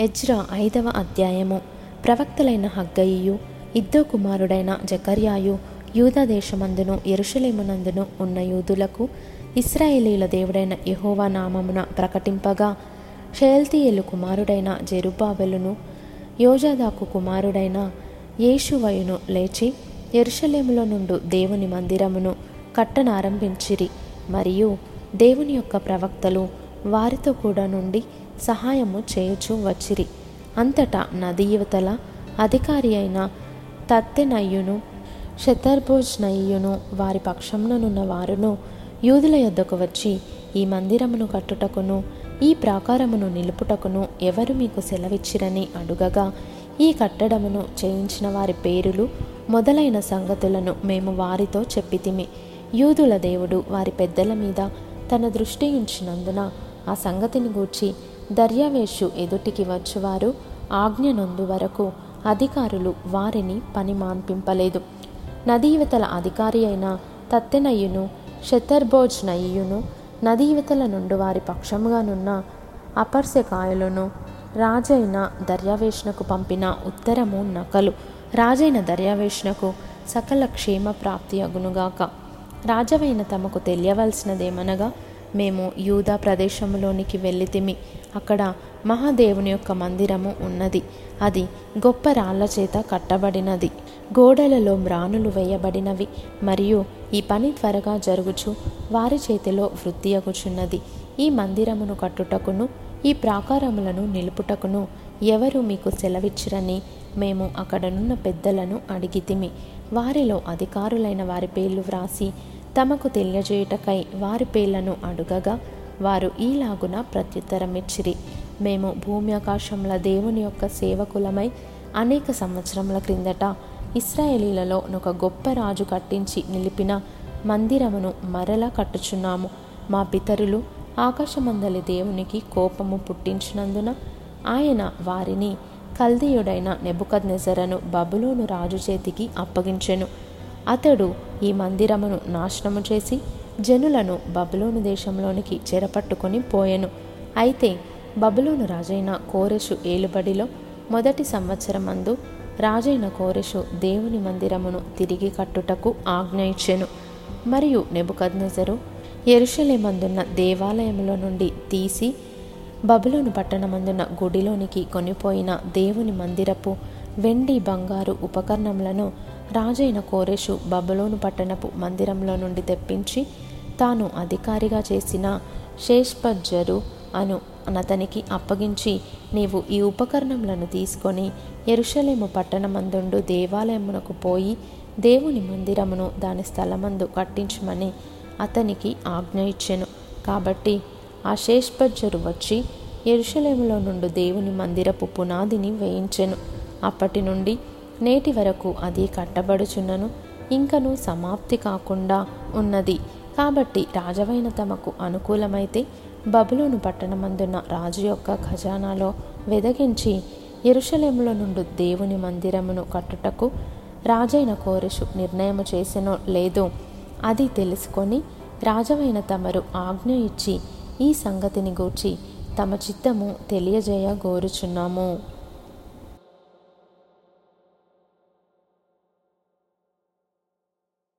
Ezra ఐదవ అధ్యాయము. ప్రవక్తలైన హగ్గయియు ఇద్దో కుమారుడైన జకర్యాయు యూదా దేశమందును ఎరుషలేమునందును ఉన్న యూదులకు ఇస్రాయేలీల దేవుడైన యహోవా నామమున ప్రకటింపగా షయల్తీయేలు కుమారుడైన జెరుబాబెలును యోజాదాకు కుమారుడైన యేషువయును లేచి ఎరుషలేములో నుండు దేవుని మందిరమును కట్టనారంభించిరి. మరియు దేవుని యొక్క ప్రవక్తలు వారితో కూడా నుండి సహాయము చేయుచూ వచ్చిరి. అంతటా నది యువతల అధికారి అయిన తత్తెనయ్యును శతర్భోజ్నయ్యును వారి పక్షంలోనున్న వారును యూదుల యొద్దకు వచ్చి ఈ మందిరమును కట్టుటకును ఈ ప్రాకారమును నిలుపుటకును ఎవరు మీకు సెలవిచ్చిరని అడుగగా ఈ కట్టడమును చేయించిన వారి పేరులు మొదలైన సంగతులను మేము వారితో చెప్పితిమి. యూదుల దేవుడు వారి పెద్దల మీద తన దృష్టి ఉంచినందున ఆ సంగతిని గూర్చి దర్యావేషు ఎదుటికి వచ్చువారు ఆజ్ఞనందు వరకు అధికారులు వారిని పని మాన్పింపలేదు. నదీవతల అధికారి అయిన తత్తెనయ్యును షతర్బోజ్ నయ్యును నదీవతల నుండి వారి పక్షముగానున్న అపర్శకాయలను రాజైన దర్యావేషణకు పంపిన ఉత్తరము నకలు. రాజైన దర్యావేషణకు సకల క్షేమ ప్రాప్తి అగునుగాక. రాజవైన తమకు తెలియవలసినదేమనగా మేము యూదా ప్రదేశంలోనికి వెళ్ళితిమి. అక్కడ మహాదేవుని యొక్క మందిరము ఉన్నది. అది గొప్ప రాళ్ళ చేత కట్టబడినది. గోడలలో మ్రానులు వేయబడినవి. మరియు ఈ పని త్వరగా జరుగుచు వారి చేతిలో వృద్ధి అగుచున్నది. ఈ మందిరమును కట్టుటకును ఈ ప్రాకారములను నిలుపుటకును ఎవరు మీకు సెలవిచ్చిరని మేము అక్కడనున్న పెద్దలను అడిగితిమి. వారిలో అధికారులైన వారి పేర్లు వ్రాసి తమకు తెలియజేయుటకై వారి పేర్లను అడుగగా వారు ఈలాగున ప్రత్యుత్తరమిచ్చిరి. మేము భూమి ఆకాశముల దేవుని యొక్క సేవకులమై అనేక సంవత్సరముల క్రిందట ఇస్రాయేలీలలో ఒక గొప్ప రాజు కట్టించి నిలిపిన మందిరమును మరలా కట్టుచున్నాము. మా పితరులు ఆకాశమందలి దేవునికి కోపము పుట్టించినందున ఆయన వారిని కల్దీయుడైన నెబుకద్నెజరను బబులోను రాజు చేతికి అప్పగించెను. అతడు ఈ మందిరమును నాశనము చేసి జనులను బబులోను దేశంలోనికి చెరపట్టుకొని పోయెను. అయితే బబులోను రాజైన కోరెషు ఏలుబడిలో మొదటి సంవత్సరమందు రాజైన కోరెషు దేవుని మందిరమును తిరిగి కట్టుటకు ఆజ్ఞ ఇచ్చెను. మరియు నెబుకద్నెజరు ఎరుషలేమందున్న దేవాలయంలో నుండి తీసి బబులోను పట్టణమందున గుడిలోనికి కొనిపోయిన దేవుని మందిరపు వెండి బంగారు ఉపకరణములను రాజైన కోరేషు బబులోను పట్టణపు మందిరంలో నుండి తెప్పించి తాను అధికారిగా చేసిన శేష్పజ్జరు అను అతనికి అప్పగించి నీవు ఈ ఉపకరణములను తీసుకొని ఎరుషలేము పట్టణమందుండు దేవాలయమునకు పోయి దేవుని మందిరమును దాని స్థలమందు కట్టించమని అతనికి ఆజ్ఞ ఇచ్చెను. కాబట్టి ఆ శేష్పజ్జరు వచ్చి ఎరుషలేములో నుండి దేవుని మందిరపు పునాదిని వేయించెను. అప్పటి నుండి నేటి వరకు అది కట్టబడుచున్నను. ఇంకను సమాప్తి కాకుండా ఉన్నది. కాబట్టి రాజవైన తమకు అనుకూలమైతే బబులోను పట్టణమందున్న రాజు యొక్క ఖజానాలో వెదగించి ఎరుషలేములో నుండి దేవుని మందిరమును కట్టుటకు రాజైన కోరెషు నిర్ణయము చేసెనో లేదో అది తెలుసుకొని రాజవైన తమరు ఆజ్ఞ ఇచ్చి ఈ సంగతిని గూర్చి తమ చిత్తము తెలియజేయ గోరుచున్నాము